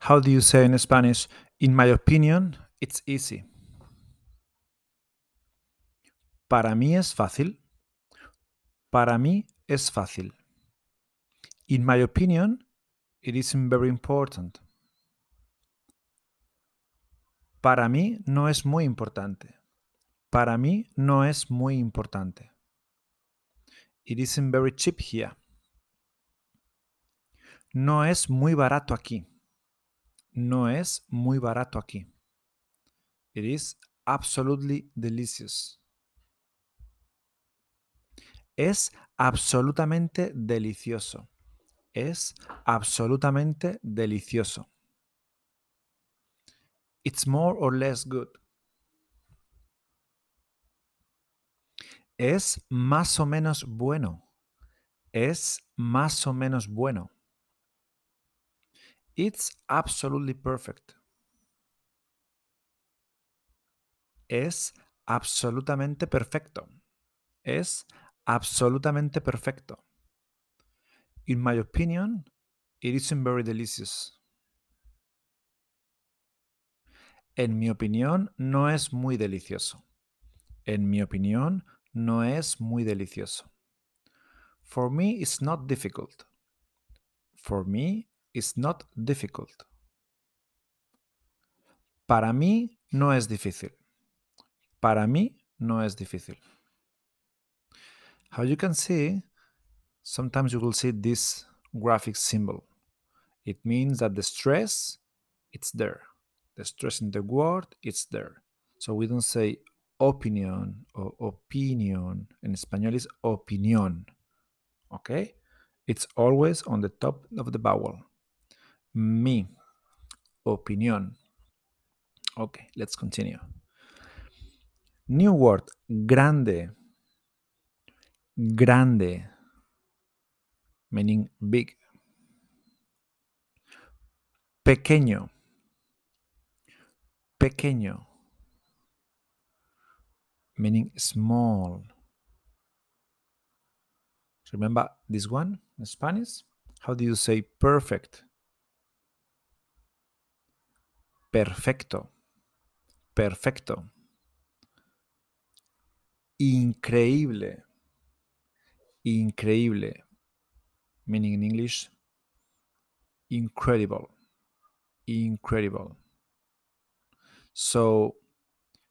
How do you say in Spanish? In my opinion, it's easy. Para mí es fácil. Para mí es fácil. In my opinion, it isn't very important. Para mí no es muy importante. Para mí no es muy importante. It isn't very cheap here. No es muy barato aquí. No es muy barato aquí. It is absolutely delicious. Es absolutamente delicioso. Es absolutamente delicioso. It's more or less good. Es más o menos bueno. Es más o menos bueno. It's absolutely perfect. Es absolutamente perfecto. Es absolutamente perfecto. In my opinion, it isn't very delicious. En mi opinión, no es muy delicioso. En mi opinión, no es muy delicioso. For me, it's not difficult. For me, it's not difficult. Para mí, no es difícil. Para mí, no es difícil. How you can see, sometimes you will see this graphic symbol. It means that the stress, it's there. The stress in the word, it's there. So we don't say opinion or opinion. In Spanish, is opinión. Okay? It's always on the top of the vowel. Mi. Opinión. Okay, let's continue. New word, grande. Grande. Meaning big. Pequeño. Pequeño. Meaning small. Remember this one in Spanish? How do you say perfect? Perfecto. Perfecto. Increíble. Increíble. Meaning in English, incredible. Incredible. So,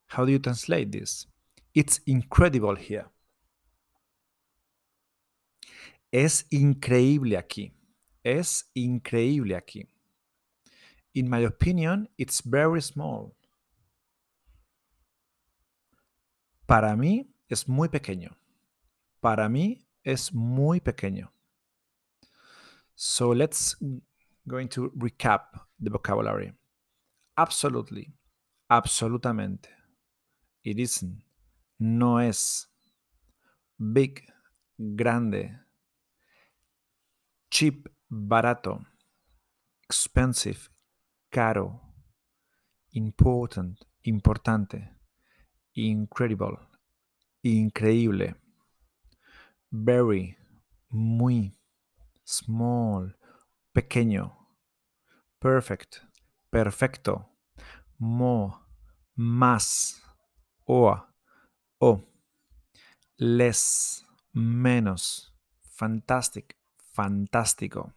how do you translate this? It's incredible here. Es increíble aquí. Es increíble aquí. In my opinion, it's very small. Para mí es muy pequeño. Para mí es muy pequeño. So let's going to recap the vocabulary. Absolutely. Absolutamente. It isn't. No es. Big. Grande. Cheap. Barato. Expensive. Caro. Important. Importante. Incredible. Increíble. Very. Muy. Small. Pequeño. Perfect. Perfecto. More. Más. O. O. Less. Menos. Fantastic. Fantástico.